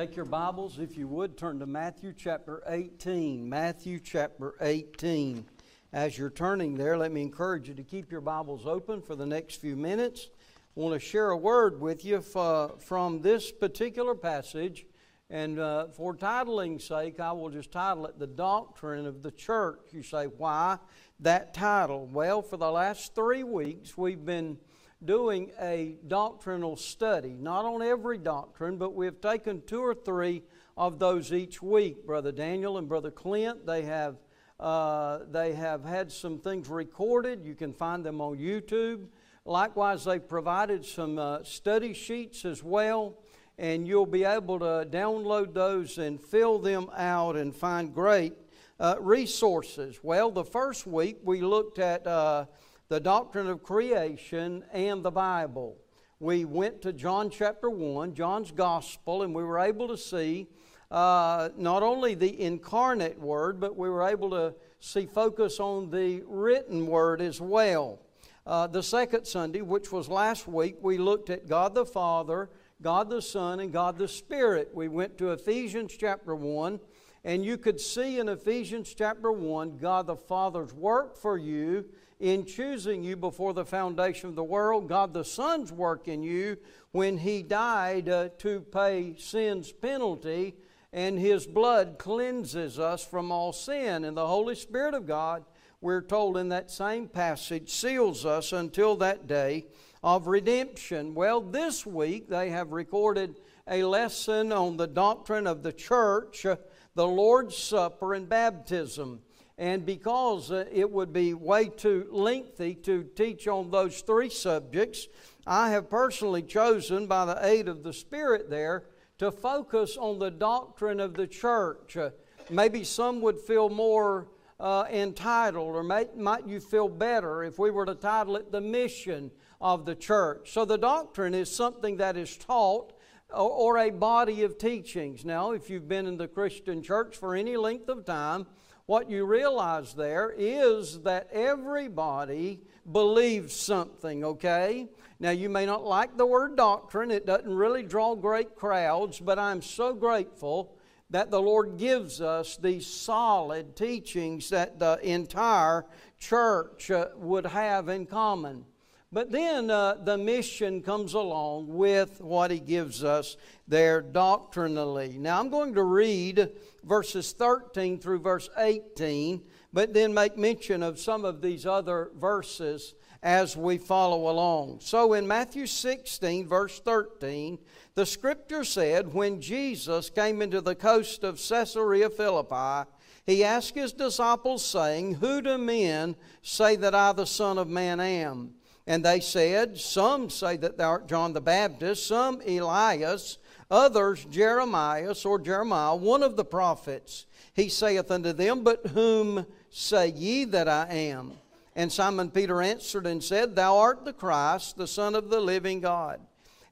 Take your Bibles, if you would, turn to Matthew chapter 18. Matthew chapter 18. As you're turning there, let me encourage you to keep your Bibles open for the next few minutes. I want to share a word with you from this particular passage. And uh, for titling's sake, I will just title it The Doctrine of the Church. You say, why that title? Well, for the last three weeks, we've been doing a doctrinal study, not on every doctrine, but we've taken two or three of those each week. Brother Daniel and Brother Clint, they have, uh, they have had some things recorded. You can find them on YouTube. Likewise, they've provided some uh, study sheets as well, and you'll be able to download those and fill them out and find great uh, resources. Well, the first week we looked at uh, the doctrine of creation and the Bible. We went to John chapter 1, John's gospel, and we were able to see uh, not only the incarnate word, but we were able to see focus on the written word as well. Uh, the second Sunday, which was last week, we looked at God the Father, God the Son, and God the Spirit. We went to Ephesians chapter 1, and you could see in Ephesians chapter 1 God the Father's work for you in choosing you before the foundation of the world. God the Son's work in you when He died uh, to pay sin's penalty, and His blood cleanses us from all sin. And the Holy Spirit of God, we're told in that same passage, seals us until that day of redemption. Well, this week they have recorded a lesson on the doctrine of the church, uh, the Lord's Supper, and baptism. And because uh, it would be way too lengthy to teach on those three subjects, I have personally chosen, by the aid of the Spirit there, to focus on the doctrine of the church. Uh, maybe some would feel more uh, entitled, or may, might you feel better if we were to title it The Mission of the Church. So the doctrine is something that is taught or, or a body of teachings. Now, if you've been in the Christian church for any length of time, what you realize there is that everybody believes something, okay? Now, you may not like the word doctrine, it doesn't really draw great crowds, but I'm so grateful that the Lord gives us these solid teachings that the entire church uh, would have in common. But then uh, the mission comes along with what he gives us there doctrinally. Now I'm going to read verses 13 through verse 18, but then make mention of some of these other verses as we follow along. So in Matthew 16, verse 13, the scripture said, When Jesus came into the coast of Caesarea Philippi, he asked his disciples, saying, Who do men say that I, the Son of Man, am? And they said, Some say that thou art John the Baptist, some Elias, others Jeremias or Jeremiah, one of the prophets. He saith unto them, But whom say ye that I am? And Simon Peter answered and said, Thou art the Christ, the Son of the living God.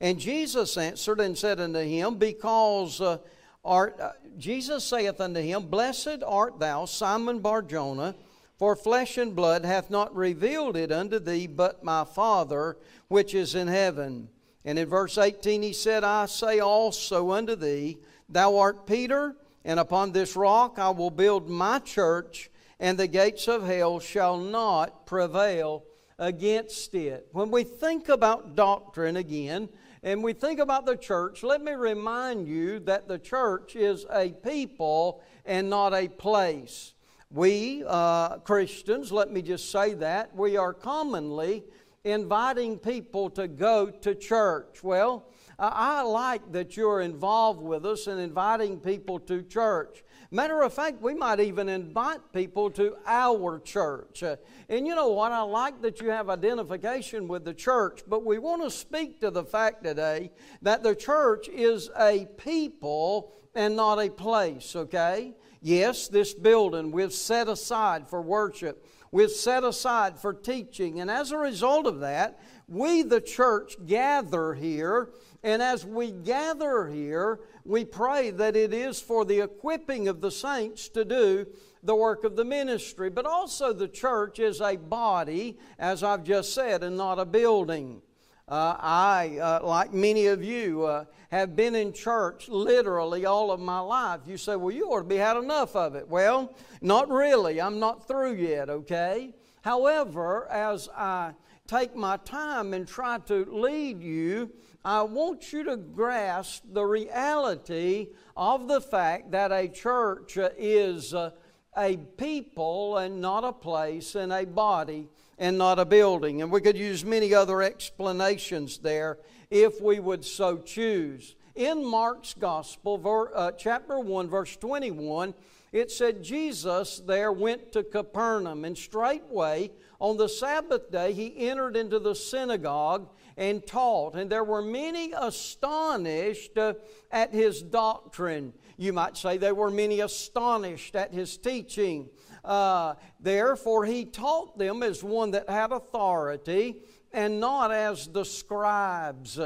And Jesus answered and said unto him, Because uh, art, uh, Jesus saith unto him, Blessed art thou, Simon Barjona, for flesh and blood hath not revealed it unto thee, but my Father which is in heaven. And in verse 18 he said, I say also unto thee, Thou art Peter, and upon this rock I will build my church, and the gates of hell shall not prevail against it. When we think about doctrine again, and we think about the church, let me remind you that the church is a people and not a place. We uh, Christians, let me just say that, we are commonly inviting people to go to church. Well, I like that you're involved with us in inviting people to church. Matter of fact, we might even invite people to our church. Uh, and you know what? I like that you have identification with the church, but we want to speak to the fact today that the church is a people and not a place, okay? Yes, this building we've set aside for worship, we've set aside for teaching, and as a result of that, we, the church, gather here, and as we gather here, we pray that it is for the equipping of the saints to do the work of the ministry. But also, the church is a body, as I've just said, and not a building. Uh, I, uh, like many of you, uh, have been in church literally all of my life. You say, well, you ought to be had enough of it. Well, not really. I'm not through yet, okay? However, as I take my time and try to lead you, I want you to grasp the reality of the fact that a church is uh, a people and not a place, and a body and not a building. And we could use many other explanations there if we would so choose. In Mark's Gospel, uh, chapter 1, verse 21, it said Jesus there went to Capernaum, and straightway on the Sabbath day he entered into the synagogue and taught. And there were many astonished uh, at his doctrine. You might say they were many astonished at his teaching. Uh, therefore, he taught them as one that had authority and not as the scribes.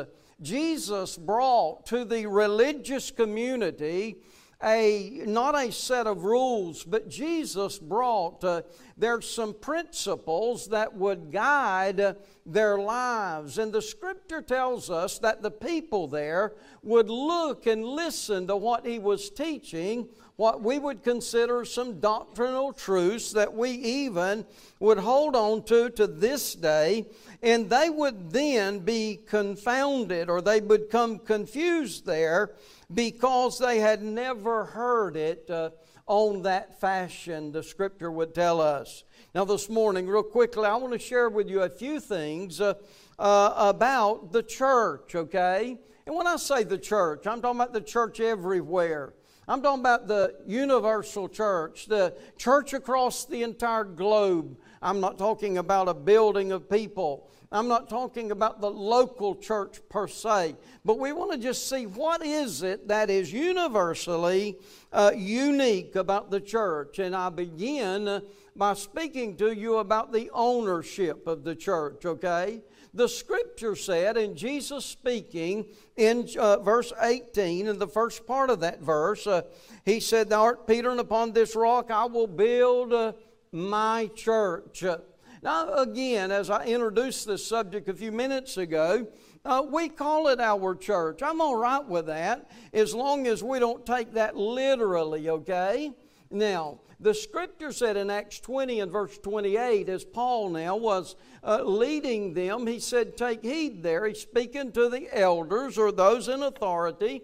Jesus brought to the religious community a not a set of rules, but Jesus brought uh, there's some principles that would guide their lives. And the scripture tells us that the people there would look and listen to what he was teaching, what we would consider some doctrinal truths that we even would hold on to to this day, and they would then be confounded or they would come confused there because they had never heard it uh, on that fashion, the scripture would tell us. Now, this morning, real quickly, I want to share with you a few things uh, uh, about the church, okay? And when I say the church, I'm talking about the church everywhere. I'm talking about the universal church, the church across the entire globe. I'm not talking about a building of people. I'm not talking about the local church per se, but we want to just see what is it that is universally uh, unique about the church. And I begin by speaking to you about the ownership of the church, okay? The scripture said, and Jesus speaking in uh, verse 18, in the first part of that verse, uh, he said, Thou art Peter, and upon this rock I will build uh, my church. Now, again, as I introduced this subject a few minutes ago, uh, we call it our church. I'm all right with that as long as we don't take that literally, okay? Now, the scripture said in Acts 20 and verse 28, as Paul now was uh, leading them, he said, Take heed there. He's speaking to the elders or those in authority.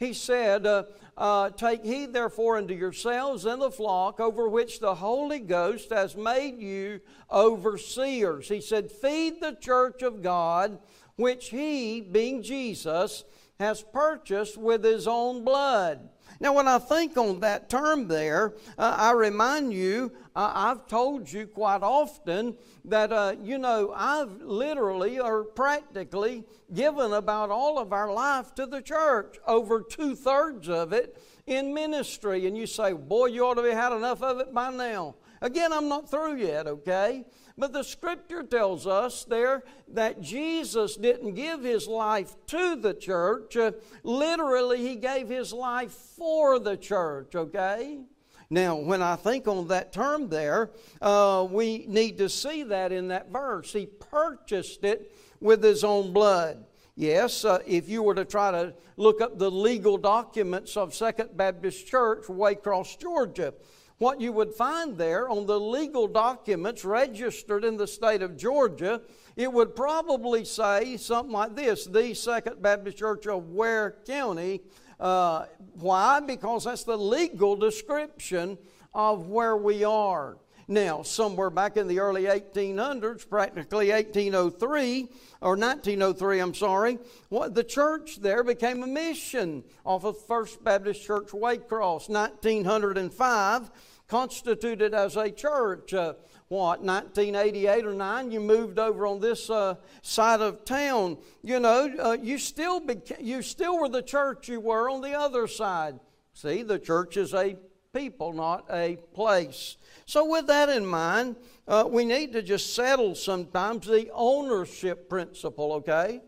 He said, uh, uh, Take heed therefore unto yourselves and the flock over which the Holy Ghost has made you overseers. He said, Feed the church of God, which he, being Jesus, has purchased with his own blood. Now, when I think on that term there, uh, I remind you, uh, I've told you quite often that, uh, you know, I've literally or practically given about all of our life to the church, over two thirds of it in ministry. And you say, boy, you ought to have had enough of it by now. Again, I'm not through yet, okay? But the scripture tells us there that Jesus didn't give his life to the church. Uh, literally, he gave his life for the church, okay? Now, when I think on that term there, uh, we need to see that in that verse. He purchased it with his own blood. Yes, uh, if you were to try to look up the legal documents of Second Baptist Church, Waycross, Georgia, what you would find there on the legal documents registered in the state of Georgia, it would probably say something like this The Second Baptist Church of Ware County. Uh, why? Because that's the legal description of where we are. Now, somewhere back in the early 1800s, practically 1803, or 1903, I'm sorry, what, the church there became a mission off of First Baptist Church Waycross. 1905, constituted as a church. Uh, what, 1988 or 9, you moved over on this uh, side of town. You know, uh, you, still beca- you still were the church you were on the other side. See, the church is a people, not a place. So, with that in mind, uh, we need to just settle sometimes the ownership principle, okay?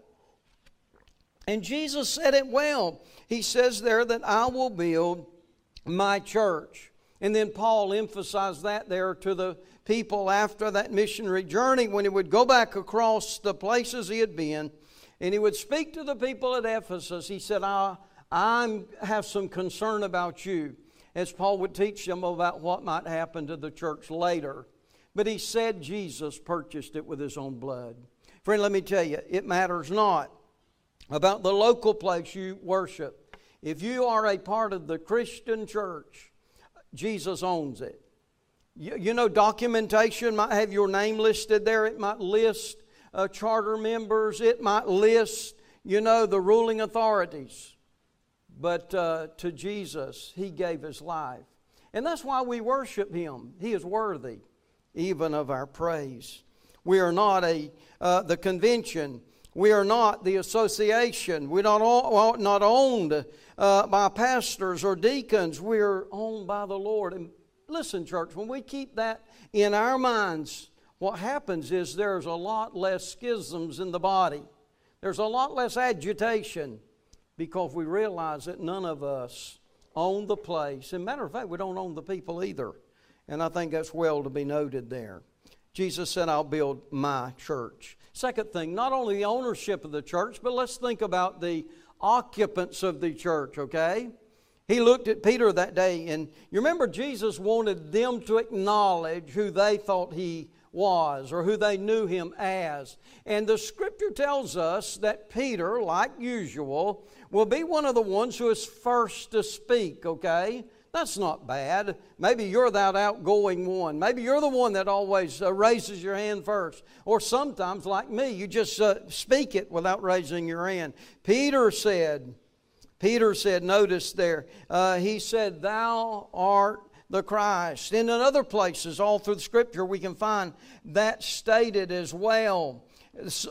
And Jesus said it well. He says there that I will build my church. And then Paul emphasized that there to the people after that missionary journey when he would go back across the places he had been. And he would speak to the people at Ephesus. He said, I, I have some concern about you, as Paul would teach them about what might happen to the church later. But he said Jesus purchased it with his own blood. Friend, let me tell you, it matters not about the local place you worship. If you are a part of the Christian church, Jesus owns it. You, you know, documentation might have your name listed there, it might list uh, charter members, it might list, you know, the ruling authorities. But uh, to Jesus, He gave His life. And that's why we worship Him. He is worthy even of our praise. We are not a, uh, the convention. We are not the association. We're not, all, not owned uh, by pastors or deacons. We're owned by the Lord. And listen, church, when we keep that in our minds, what happens is there's a lot less schisms in the body. There's a lot less agitation because we realize that none of us own the place. And matter of fact, we don't own the people either. And I think that's well to be noted there. Jesus said, I'll build my church. Second thing, not only the ownership of the church, but let's think about the occupants of the church, okay? He looked at Peter that day, and you remember Jesus wanted them to acknowledge who they thought he was or who they knew him as. And the scripture tells us that Peter, like usual, will be one of the ones who is first to speak, okay? That's not bad. Maybe you're that outgoing one. Maybe you're the one that always uh, raises your hand first. Or sometimes, like me, you just uh, speak it without raising your hand. Peter said, Peter said, notice there, uh, he said, Thou art the Christ. And in other places, all through the scripture, we can find that stated as well.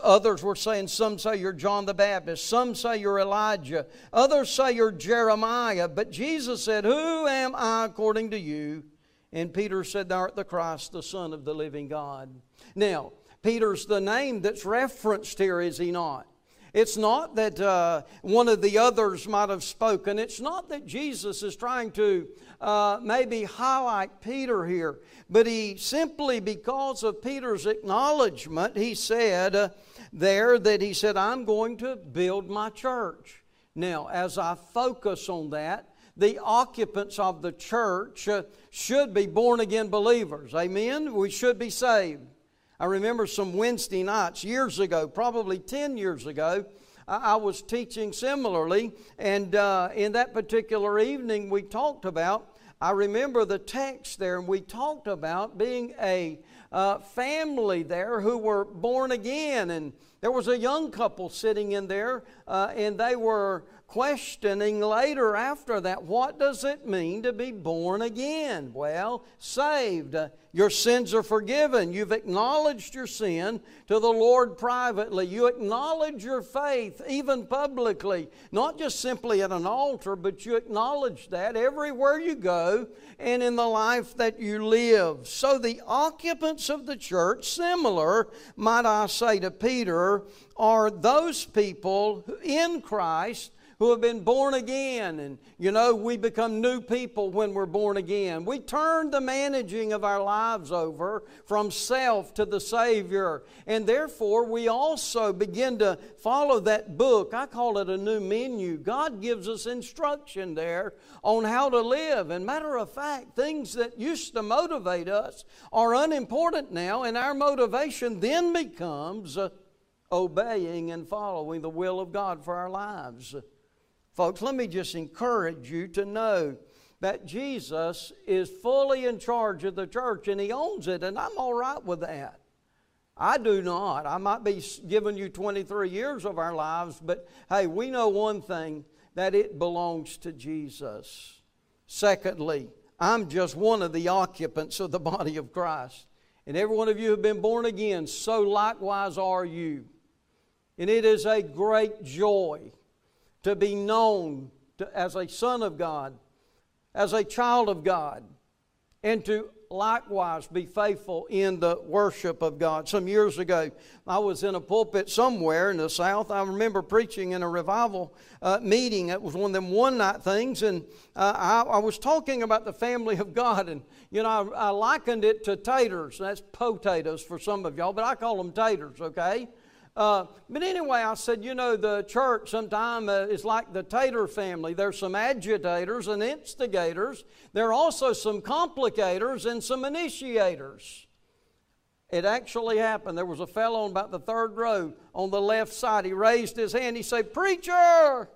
Others were saying, some say you're John the Baptist, some say you're Elijah, others say you're Jeremiah. But Jesus said, Who am I according to you? And Peter said, Thou art the Christ, the Son of the living God. Now, Peter's the name that's referenced here, is he not? It's not that uh, one of the others might have spoken. It's not that Jesus is trying to uh, maybe highlight Peter here, but he simply, because of Peter's acknowledgement, he said uh, there that he said, I'm going to build my church. Now, as I focus on that, the occupants of the church uh, should be born again believers. Amen? We should be saved. I remember some Wednesday nights years ago, probably 10 years ago, I, was teaching similarly, and uh, in that particular evening, we talked about. I remember the text there, and we talked about being a uh, family there who were born again. And there was a young couple sitting in there, uh, and they were questioning later after that what does it mean to be born again? Well, saved. Your sins are forgiven. You've acknowledged your sin to the Lord privately. You acknowledge your faith even publicly, not just simply at an altar, but you acknowledge that everywhere you go and in the life that you live. So the occupants of the church, similar, might I say to Peter, are those people in Christ who have been born again. And you know, we become new people when we're born again. We turn the managing of our lives over from self to the Savior. And therefore, we also begin to follow that book. I call it a new menu. God gives us instruction there on how to live. And matter of fact, things that used to motivate us are unimportant now, and our motivation then becomes. Uh, obeying and following the will of God for our lives. Folks, let me just encourage you to know that Jesus is fully in charge of the church and He owns it, and I'm all right with that. I do not. I might be giving you 23 years of our lives, but hey, we know one thing that it belongs to Jesus. Secondly, I'm just one of the occupants of the body of Christ. And every one of you have been born again, so likewise are you. And it is a great joy to be known to, as a son of God, as a child of God, and to likewise be faithful in the worship of God. Some years ago, I was in a pulpit somewhere in the South. I remember preaching in a revival uh, meeting. It was one of them one night things, and uh, I, I, was talking about the family of God. And, you know, I, I likened it to taters. That's potatoes for some of y'all, but I call them taters, okay? Uh, but anyway, I said, you know, the church sometimes uh, is like the Tater family. There's some agitators and instigators. There are also some complicators and some initiators. It actually happened. There was a fellow on about the third row on the left side. He raised his hand. He said, Preacher,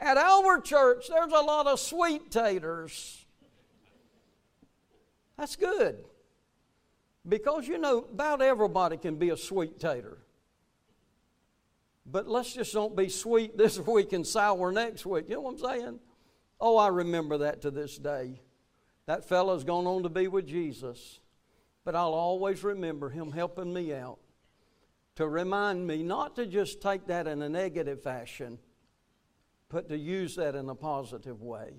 at our church, there's a lot of sweet taters. That's good. Because, you know, about everybody can be a sweet tater. But let's just don't be sweet this week and sour next week. You know what I'm saying? Oh, I remember that to this day. That fellow's gone on to be with Jesus. But I'll always remember him helping me out to remind me not to just take that in a negative fashion, but to use that in a positive way.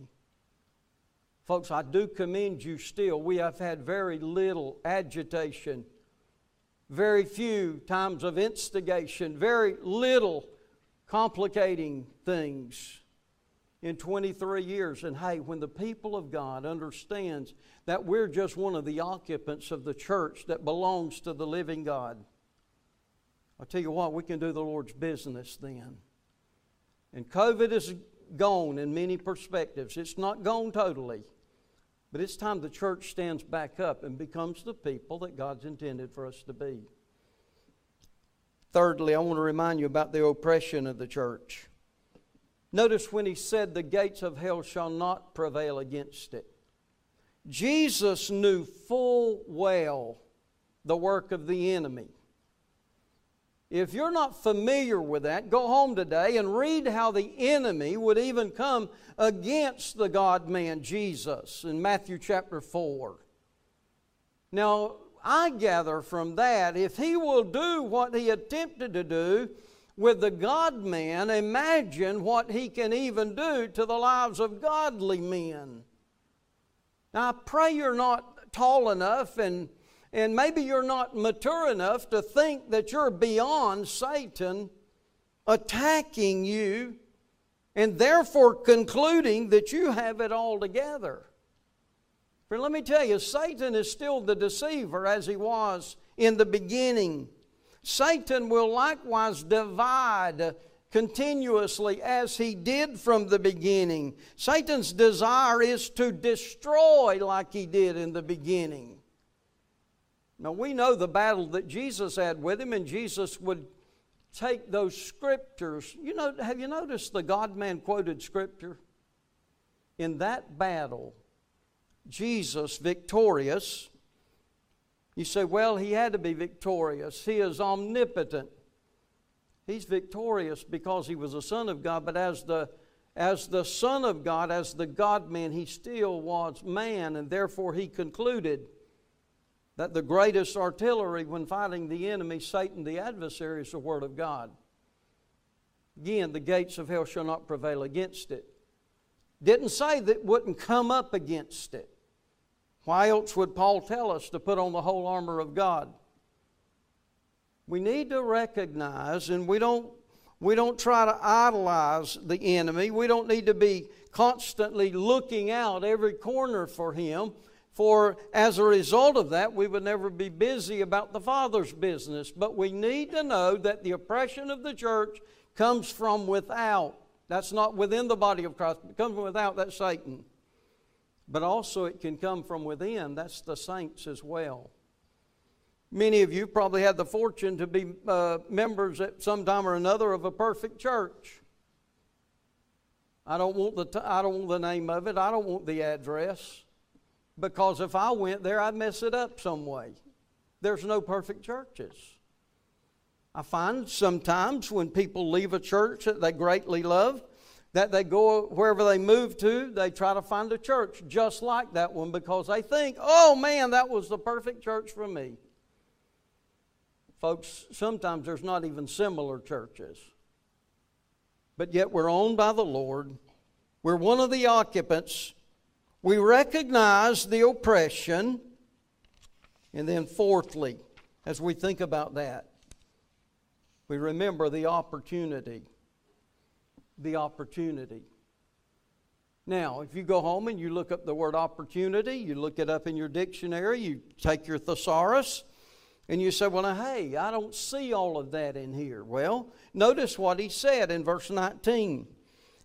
Folks, I do commend you still. We have had very little agitation, very few times of instigation, very little complicating things in 23 years. And hey, when the people of God understands that we're just one of the occupants of the church that belongs to the living God, I'll tell you what, we can do the Lord's business then. And COVID is gone in many perspectives. It's not gone totally. But it's time the church stands back up and becomes the people that God's intended for us to be. Thirdly, I want to remind you about the oppression of the church. Notice when he said, The gates of hell shall not prevail against it. Jesus knew full well the work of the enemy. If you're not familiar with that, go home today and read how the enemy would even come against the God man Jesus in Matthew chapter 4. Now, I gather from that if he will do what he attempted to do, with the God man, imagine what he can even do to the lives of godly men. Now, I pray you're not tall enough and, and maybe you're not mature enough to think that you're beyond Satan attacking you and therefore concluding that you have it all together. But let me tell you, Satan is still the deceiver as he was in the beginning. Satan will likewise divide continuously as he did from the beginning. Satan's desire is to destroy like he did in the beginning. Now we know the battle that Jesus had with him, and Jesus would take those scriptures. You know, have you noticed the God man quoted scripture? In that battle, Jesus, victorious, you say, well, he had to be victorious. He is omnipotent. He's victorious because he was a son of God, but as the as the Son of God, as the God man, he still was man, and therefore he concluded that the greatest artillery when fighting the enemy, Satan the adversary, is the Word of God. Again, the gates of hell shall not prevail against it. Didn't say that wouldn't come up against it. Why else would Paul tell us to put on the whole armor of God? We need to recognize, and we don't, we don't try to idolize the enemy. We don't need to be constantly looking out every corner for him. For as a result of that, we would never be busy about the Father's business. But we need to know that the oppression of the church comes from without. That's not within the body of Christ, it comes from without. That's Satan but also it can come from within. That's the saints as well. Many of you probably had the fortune to be uh, members at some time or another of a perfect church. I don't want the t- I don't want the name of it. I don't want the address because if I went there, I'd mess it up some way. There's no perfect churches. I find sometimes when people leave a church that they greatly love, that they go wherever they move to, they try to find a church just like that one because they think, oh man, that was the perfect church for me. Folks, sometimes there's not even similar churches. But yet we're owned by the Lord. We're one of the occupants. We recognize the oppression. And then, fourthly, as we think about that, we remember the opportunity the opportunity. Now, if you go home and you look up the word opportunity, you look it up in your dictionary, you take your thesaurus, And you say, well, now, hey, I don't see all of that in here. Well, notice what he said in verse 19.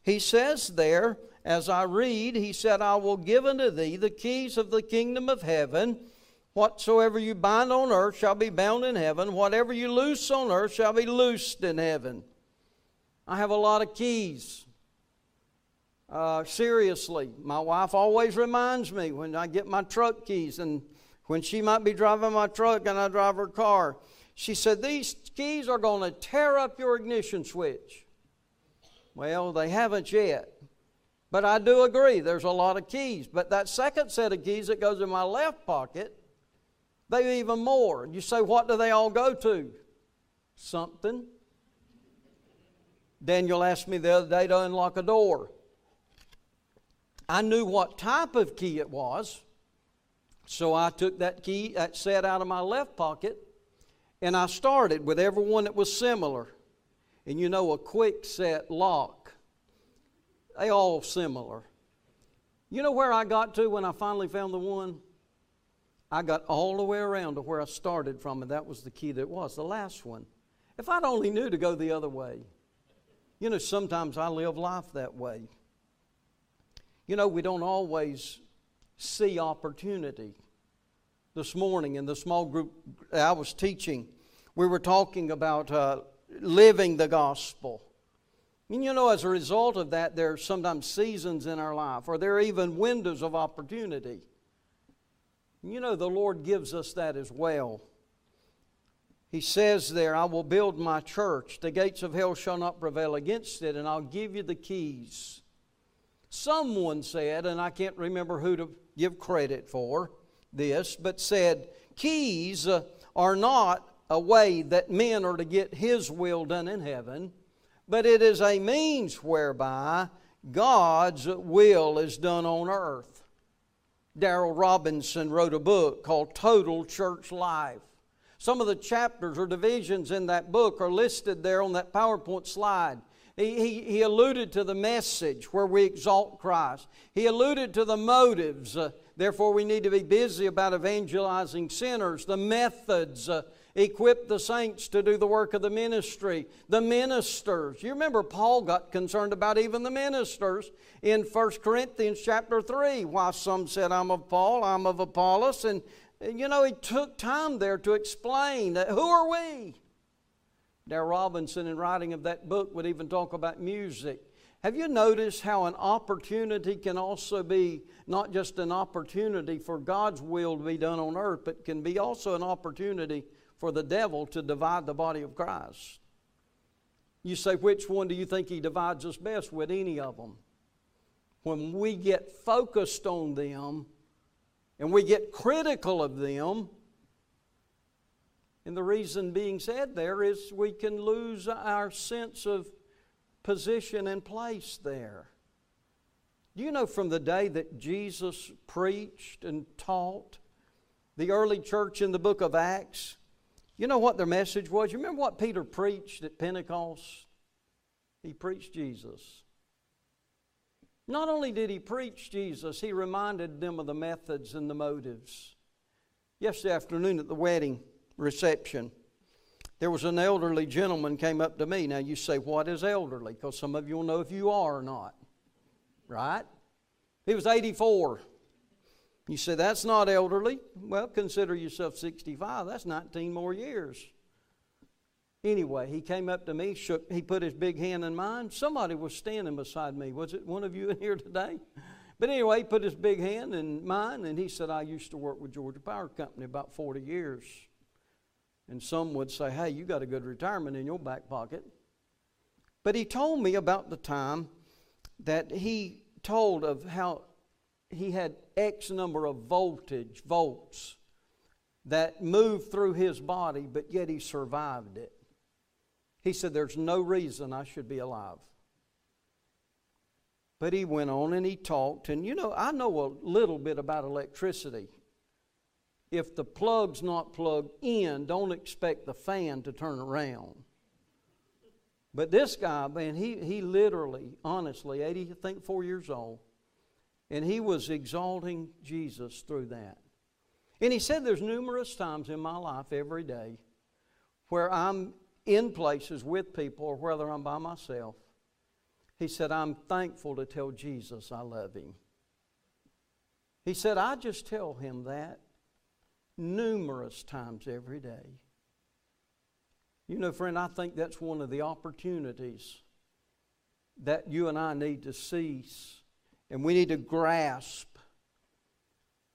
He says there, as I read, he said, I will give unto thee the keys of the kingdom of heaven. Whatsoever you bind on earth shall be bound in heaven. Whatever you loose on earth shall be loosed in heaven. I have a lot of keys. Uh, seriously, my wife always reminds me when I get my truck keys and when she might be driving my truck and I drive her car. She said, These keys are going to tear up your ignition switch. Well, they haven't yet. But I do agree, there's a lot of keys. But that second set of keys that goes in my left pocket, they even more. You say, what do they all go to? Something. Daniel asked me the other day to unlock a door. I knew what type of key it was, so I took that key, that set out of my left pocket, and I started with every one that was similar. And you know, a Kwikset lock, they all similar. You know where I got to when I finally found the one? I got all the way around to where I started from, and that was the key that was, the last one. If I'd only knew to go the other way. You know, sometimes I live life that way. You know, we don't always see opportunity. This morning in the small group I was teaching, we were talking about uh, living the gospel. And you know, as a result of that, there are sometimes seasons in our life, or there are even windows of opportunity. You know, the Lord gives us that as well. He says there, I will build my church. The gates of hell shall not prevail against it, and I'll give you the keys. Someone said, and I can't remember who to give credit for this, but said, Keys uh, are not a way that men are to get His will done in heaven, but it is a means whereby God's will is done on earth. Darrell Robinson wrote a book called Total Church Life. Some of the chapters or divisions in that book are listed there on that PowerPoint slide. He, he, he alluded to the message where we exalt Christ. He alluded to the motives. Uh, therefore, we need to be busy about evangelizing sinners. The methods. Uh, equip the saints to do the work of the ministry. The ministers. You remember Paul got concerned about even the ministers in 1 Corinthians chapter 3. Why some said, I'm of Paul, I'm of Apollos. And, you know, he took time there to explain that who are we? Darrell Robinson, in writing of that book, would even talk about music. Have you noticed how an opportunity can also be not just an opportunity for God's will to be done on earth, but can be also an opportunity for the devil to divide the body of Christ? You say, which one do you think he divides us best with? Any of them. When we get focused on them and we get critical of them, and the reason being said there is we can lose our sense of position and place there. Do you know from the day that Jesus preached and taught, the early church in the book of Acts, you know what their message was? You remember what Peter preached at Pentecost? He preached Jesus. Not only did he preach Jesus, he reminded them of the methods and the motives. Yesterday afternoon at the wedding, reception. There was an elderly gentleman came up to me. Now you say, what is elderly? Because some of you will know if you are or not. Right? He was 84. You say, that's not elderly. Well, consider yourself 65. That's 19 more years. Anyway, he came up to me, shook, he put his big hand in mine. Somebody was standing beside me. Was it one of you in here today? But anyway, he put his big hand in mine and he said, I used to work with Georgia Power Company about 40 years. And some would say, hey, you got a good retirement in your back pocket. But he told me about the time that he told of how he had X number of voltage, volts, that moved through his body, but yet he survived it. He said, There's no reason I should be alive. But he went on and he talked, and you know, I know a little bit about electricity if the plug's not plugged in, don't expect the fan to turn around. But this guy, man, he, he literally, honestly, 80, I think, four years old, and he was exalting Jesus through that. And he said, There's numerous times in my life every day where I'm in places with people or whether I'm by myself. He said, I'm thankful to tell Jesus I love him. He said, I just tell him that numerous times every day. You know, friend, I think that's one of the opportunities that you and I need to seize and we need to grasp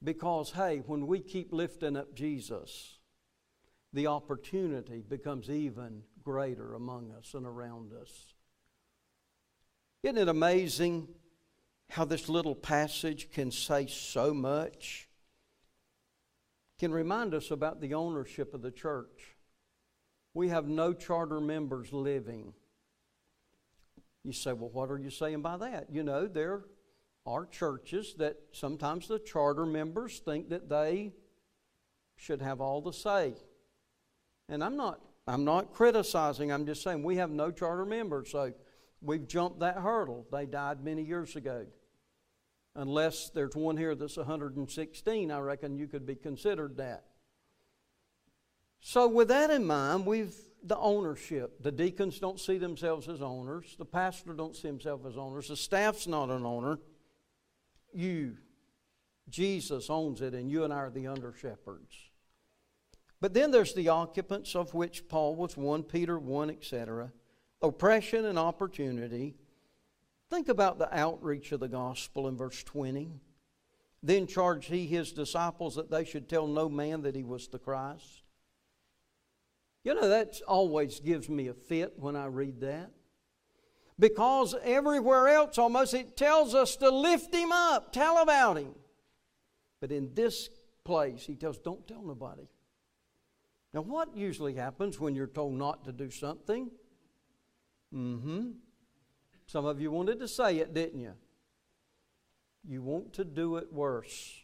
because, hey, when we keep lifting up Jesus, the opportunity becomes even greater among us and around us. Isn't it amazing how this little passage can say so much? Can remind us about the ownership of the church. We have no charter members living. You say, well, what are you saying by that? You know, there are churches that sometimes the charter members think that they should have all the say. And I'm not I'm not criticizing, I'm just saying we have no charter members, so we've jumped that hurdle. They died many years ago. Unless there's one here that's 116, I reckon you could be considered that. So with that in mind, we've the ownership. The deacons don't see themselves as owners. The pastor don't see himself as owners. The staff's not an owner you. Jesus owns it, and you and I are the under shepherds. But then there's the occupants, of which Paul was one, Peter one, etc. Oppression and opportunity. Think about the outreach of the gospel in verse 20. Then charged he his disciples that they should tell no man that he was the Christ. You know, that always gives me a fit when I read that because everywhere else almost it tells us to lift him up, tell about him. But in this place, he tells, don't tell nobody. Now, what usually happens when you're told not to do something? Mm hmm. Some of you wanted to say it, didn't you? You want to do it worse.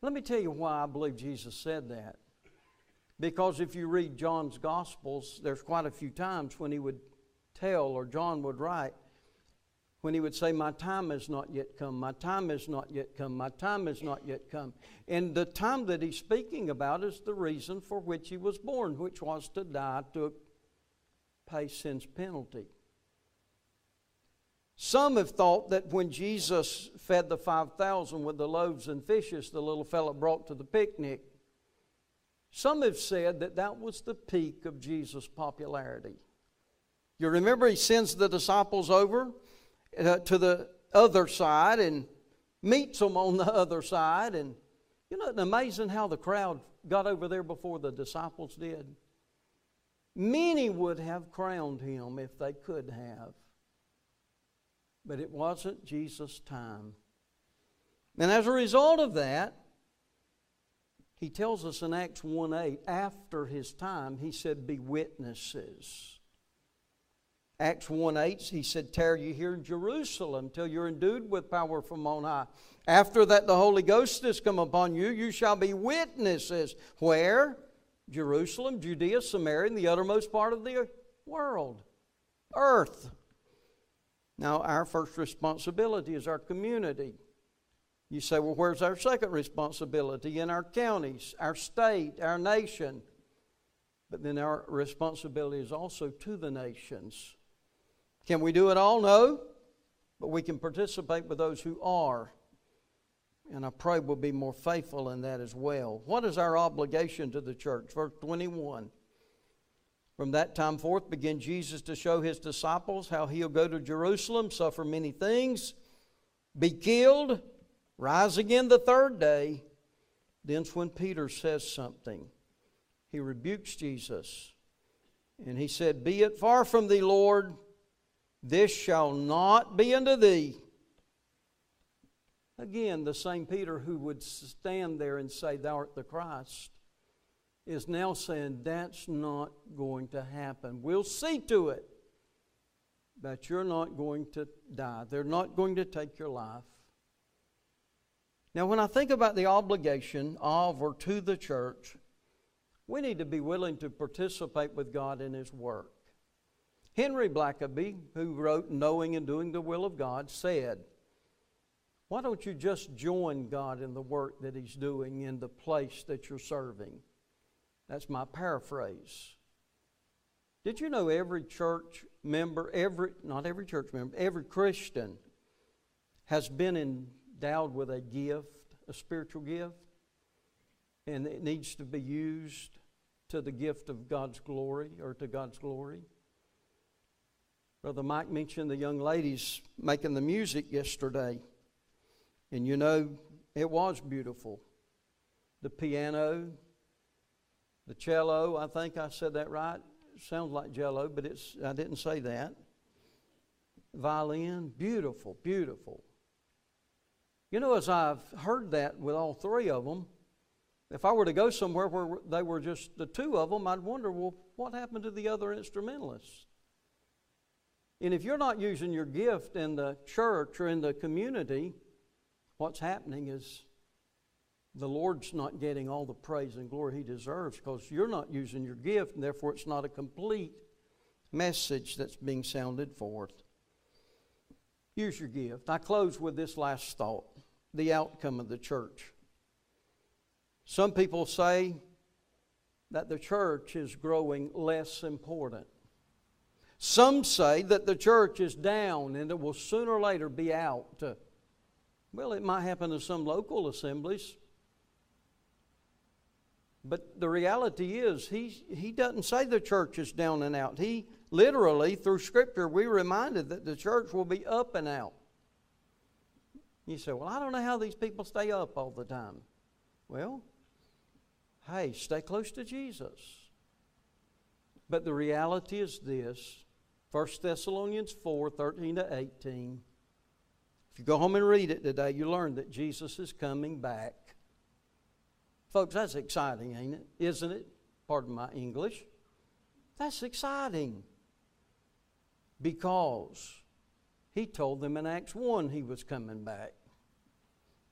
Let me tell you why I believe Jesus said that. Because if you read John's Gospels, there's quite a few times when he would tell, or John would write, when he would say, My time has not yet come, my time has not yet come, my time has not yet come. And the time that he's speaking about is the reason for which he was born, which was to die to pay sin's penalty. Some have thought that when Jesus fed the 5,000 with the loaves and fishes the little fellow brought to the picnic, some have said that that was the peak of Jesus' popularity. You remember he sends the disciples over uh, to the other side and meets them on the other side. And you know, it's amazing how the crowd got over there before the disciples did. Many would have crowned him if they could have. But it wasn't Jesus' time. And as a result of that, he tells us in Acts 1 8, after his time, he said, Be witnesses. Acts 1 8, he said, Tarry you here in Jerusalem till you're endued with power from on high. After that, the Holy Ghost has come upon you. You shall be witnesses. Where? Jerusalem, Judea, Samaria, and the uttermost part of the world, earth. Now, our first responsibility is our community. You say, well, where's our second responsibility? In our counties, our state, our nation. But then our responsibility is also to the nations. Can we do it all? No. But we can participate with those who are. And I pray we'll be more faithful in that as well. What is our obligation to the church? Verse 21. From that time forth began Jesus to show his disciples how he'll go to Jerusalem, suffer many things, be killed, rise again the third day. Then's when Peter says something. He rebukes Jesus. And he said, Be it far from thee, Lord, this shall not be unto thee. Again, the same Peter who would stand there and say, Thou art the Christ, is now saying, That's not going to happen. We'll see to it. that you're not going to die. They're not going to take your life. Now, when I think about the obligation of or to the church, we need to be willing to participate with God in His work. Henry Blackaby, who wrote Knowing and Doing the Will of God, said, why don't you just join God in the work that He's doing in the place that you're serving? That's my paraphrase. Did you know every church member, every, not every church member, every Christian has been endowed with a gift, a spiritual gift, and it needs to be used to the gift of God's glory or to God's glory? Brother Mike mentioned the young ladies making the music yesterday. And you know, it was beautiful. The piano, the cello, I think I said that right. Sounds like jello, but it's I didn't say that. Violin, beautiful, beautiful. You know, as I've heard that with all three of them, if I were to go somewhere where they were just the two of them, I'd wonder, well, what happened to the other instrumentalists? And if you're not using your gift in the church or in the community, what's happening is the Lord's not getting all the praise and glory He deserves because you're not using your gift, and therefore it's not a complete message that's being sounded forth. Use your gift. I close with this last thought the outcome of the church. Some people say that the church is growing less important. Some say that the church is down and it will sooner or later be out. Uh, well, it might happen in some local assemblies. But the reality is, he, he doesn't say the church is down and out. He literally, through Scripture, we're reminded that the church will be up and out. You say, Well, I don't know how these people stay up all the time. Well, hey, stay close to Jesus. But the reality is this 1 Thessalonians 4 13 to 18. If you go home and read it today, you learn that Jesus is coming back. Folks, that's exciting, ain't it? Isn't it? Pardon my English. That's exciting. Because he told them in Acts 1 he was coming back.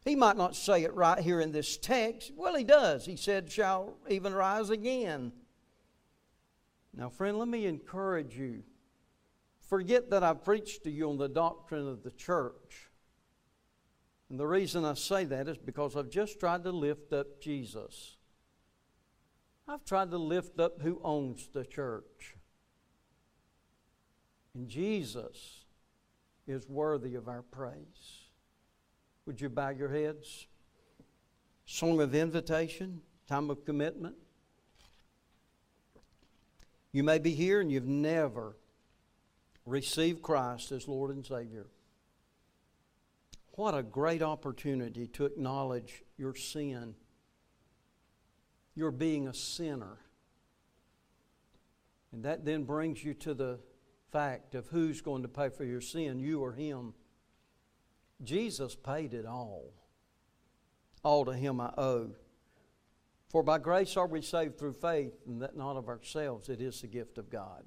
He might not say it right here in this text. Well, he does. He said, shall even rise again. Now, friend, let me encourage you. Forget that I preached to you on the doctrine of the church. And the reason I say that is because I've just tried to lift up Jesus. I've tried to lift up who owns the church. And Jesus is worthy of our praise. Would you bow your heads? Song of invitation, time of commitment. You may be here and you've never received Christ as Lord and Savior. What a great opportunity to acknowledge your sin, your being a sinner. And that then brings you to the fact of who's going to pay for your sin, you or Him. Jesus paid it all. All to Him I owe. For by grace are we saved through faith, and that not of ourselves, it is the gift of God.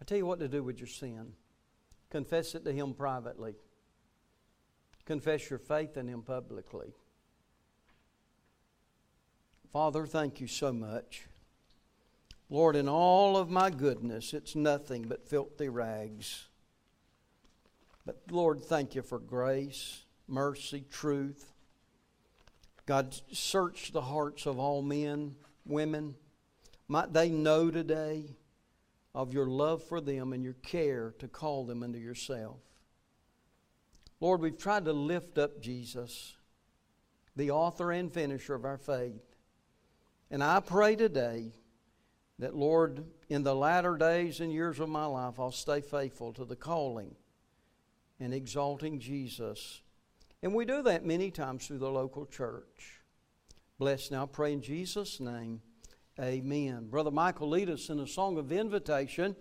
I tell you what to do with your sin confess it to Him privately. Confess your faith in Him publicly. Father, thank you so much. Lord, in all of my goodness, it's nothing but filthy rags. But Lord, thank you for grace, mercy, truth. God, search the hearts of all men, women. Might they know today of your love for them and your care to call them into yourself. Lord, we've tried to lift up Jesus, the author and finisher of our faith. And I pray today that, Lord, in the latter days and years of my life, I'll stay faithful to the calling and exalting Jesus. And we do that many times through the local church. Bless now, pray in Jesus' name. Amen. Brother Michael, lead us in a song of invitation.